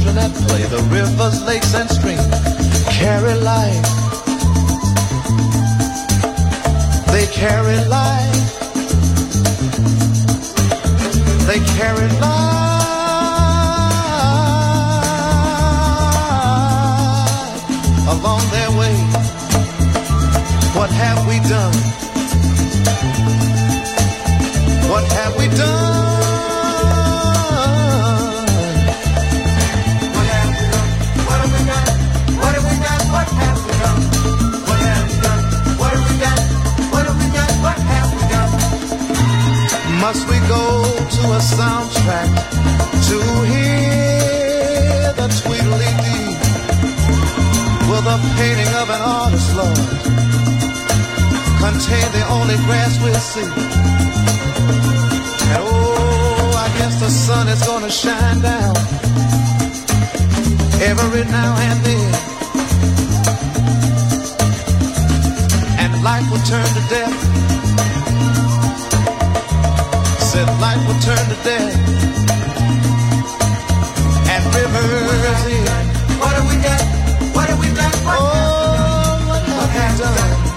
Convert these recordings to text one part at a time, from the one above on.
Children that play. The rivers, lakes, and contain the only grass we'll see? And oh, I guess the sun is gonna shine down every now and then. And life will turn to death. Said life will turn to death. And rivers in. What have we done? What have we done? What oh, what have we done?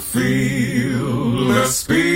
feel less peace.